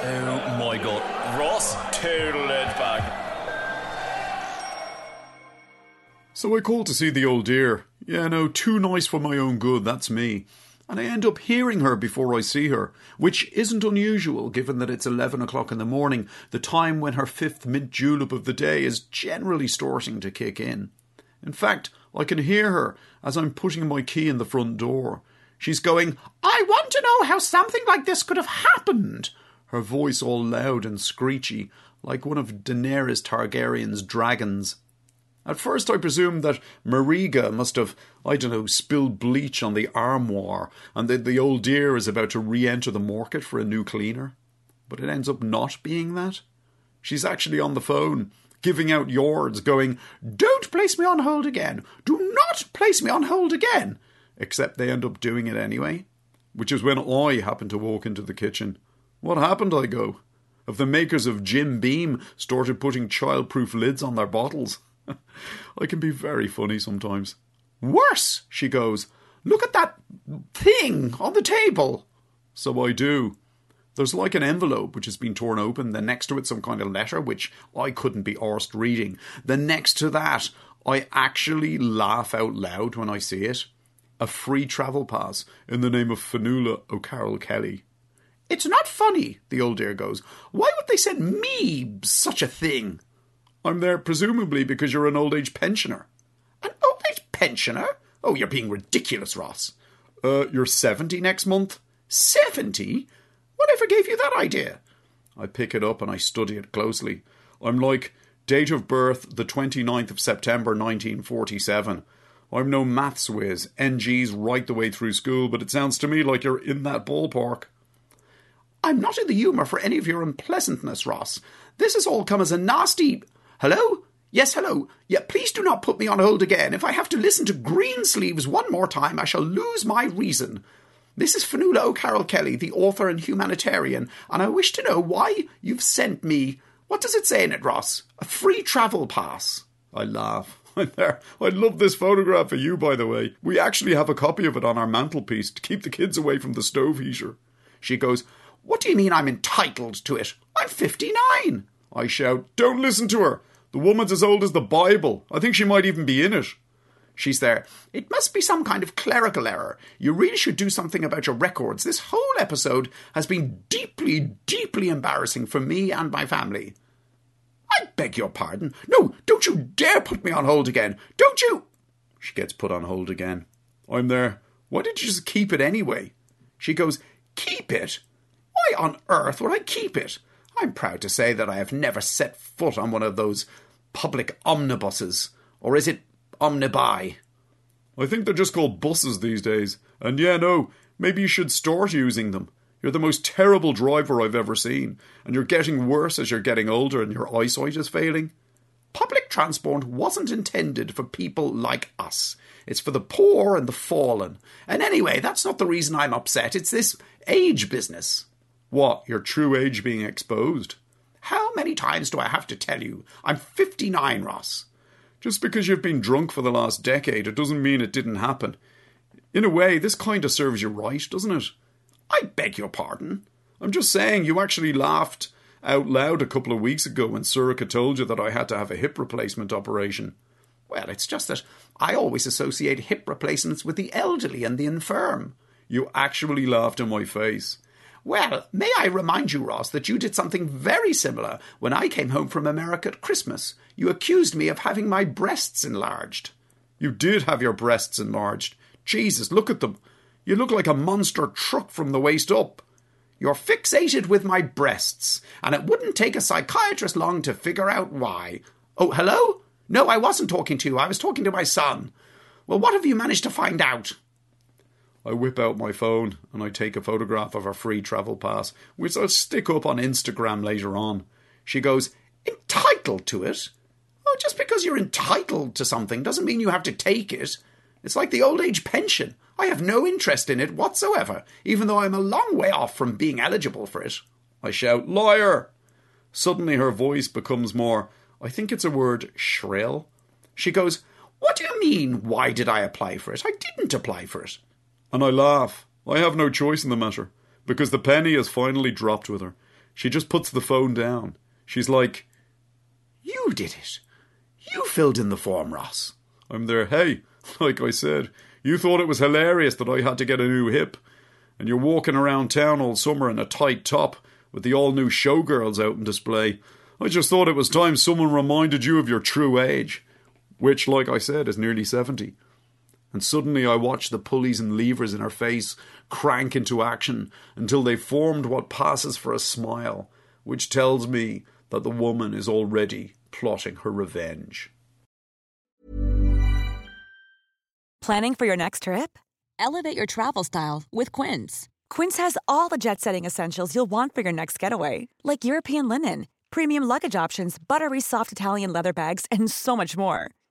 Oh my god. Ross total it back. So I called to see the old dear. Yeah, no, too nice for my own good, that's me. And I end up hearing her before I see her, which isn't unusual given that it's 11 o'clock in the morning, the time when her fifth mint julep of the day is generally starting to kick in. In fact, I can hear her as I'm putting my key in the front door. She's going, I want to know how something like this could have happened. Her voice all loud and screechy, like one of Daenerys Targaryen's dragons. At first, I presumed that Mariga must have, I don't know, spilled bleach on the armoire, and that the old dear is about to re enter the market for a new cleaner. But it ends up not being that. She's actually on the phone, giving out yards, going, Don't place me on hold again! Do not place me on hold again! Except they end up doing it anyway. Which is when I happen to walk into the kitchen. What happened, I go? Have the makers of Jim Beam started putting childproof lids on their bottles? I can be very funny sometimes. Worse, she goes. Look at that thing on the table. So I do. There's like an envelope which has been torn open, then next to it some kind of letter which I couldn't be arsed reading. Then next to that, I actually laugh out loud when I see it. A free travel pass in the name of Fionnuala O'Carroll Kelly. It's not funny, the old dear goes. Why would they send me such a thing? I'm there presumably because you're an old age pensioner. An old age pensioner? Oh, you're being ridiculous, Ross. Uh, you're 70 next month? 70? Whatever gave you that idea? I pick it up and I study it closely. I'm like, date of birth, the 29th of September 1947. I'm no maths whiz, NG's right the way through school, but it sounds to me like you're in that ballpark. I'm not in the humour for any of your unpleasantness, Ross. This has all come as a nasty. Hello? Yes, hello. Yeah, please do not put me on hold again. If I have to listen to Greensleeves one more time, I shall lose my reason. This is Fionnuala O'Carroll Kelly, the author and humanitarian, and I wish to know why you've sent me. What does it say in it, Ross? A free travel pass. I laugh. I love this photograph of you, by the way. We actually have a copy of it on our mantelpiece to keep the kids away from the stove heater. She goes, What do you mean I'm entitled to it? I'm 59. I shout, Don't listen to her. The woman's as old as the Bible. I think she might even be in it. She's there. It must be some kind of clerical error. You really should do something about your records. This whole episode has been deeply, deeply embarrassing for me and my family. I beg your pardon. No, don't you dare put me on hold again. Don't you. She gets put on hold again. I'm there. Why did you just keep it anyway? She goes, Keep it? Why on earth would I keep it? I'm proud to say that I have never set foot on one of those public omnibuses. Or is it omnibi? I think they're just called buses these days. And yeah, no, maybe you should start using them. You're the most terrible driver I've ever seen, and you're getting worse as you're getting older and your eyesight is failing. Public transport wasn't intended for people like us. It's for the poor and the fallen. And anyway, that's not the reason I'm upset. It's this age business. What, your true age being exposed? How many times do I have to tell you? I'm 59, Ross. Just because you've been drunk for the last decade, it doesn't mean it didn't happen. In a way, this kind of serves you right, doesn't it? I beg your pardon. I'm just saying you actually laughed out loud a couple of weeks ago when Sorcha told you that I had to have a hip replacement operation. Well, it's just that I always associate hip replacements with the elderly and the infirm. You actually laughed in my face. Well, may I remind you, Ross, that you did something very similar when I came home from America at Christmas. You accused me of having my breasts enlarged. You did have your breasts enlarged. Jesus, look at them. You look like a monster truck from the waist up. You're fixated with my breasts, and it wouldn't take a psychiatrist long to figure out why. Oh, hello? No, I wasn't talking to you. I was talking to my son. Well, what have you managed to find out? I whip out my phone and I take a photograph of her free travel pass, which I'll stick up on Instagram later on. She goes, Entitled to it? Oh, just because you're entitled to something doesn't mean you have to take it. It's like the old age pension. I have no interest in it whatsoever, even though I'm a long way off from being eligible for it. I shout, Liar! Suddenly her voice becomes more, I think it's a word, shrill. She goes, What do you mean, why did I apply for it? I didn't apply for it. And I laugh. I have no choice in the matter, because the penny has finally dropped with her. She just puts the phone down. She's like, You did it. You filled in the form, Ross. I'm there, hey, like I said, you thought it was hilarious that I had to get a new hip, and you're walking around town all summer in a tight top with the all new showgirls out in display. I just thought it was time someone reminded you of your true age, which, like I said, is nearly 70 and suddenly I watch the pulleys and levers in her face crank into action until they formed what passes for a smile, which tells me that the woman is already plotting her revenge. Planning for your next trip? Elevate your travel style with Quince. Quince has all the jet setting essentials you'll want for your next getaway, like European linen, premium luggage options, buttery soft Italian leather bags, and so much more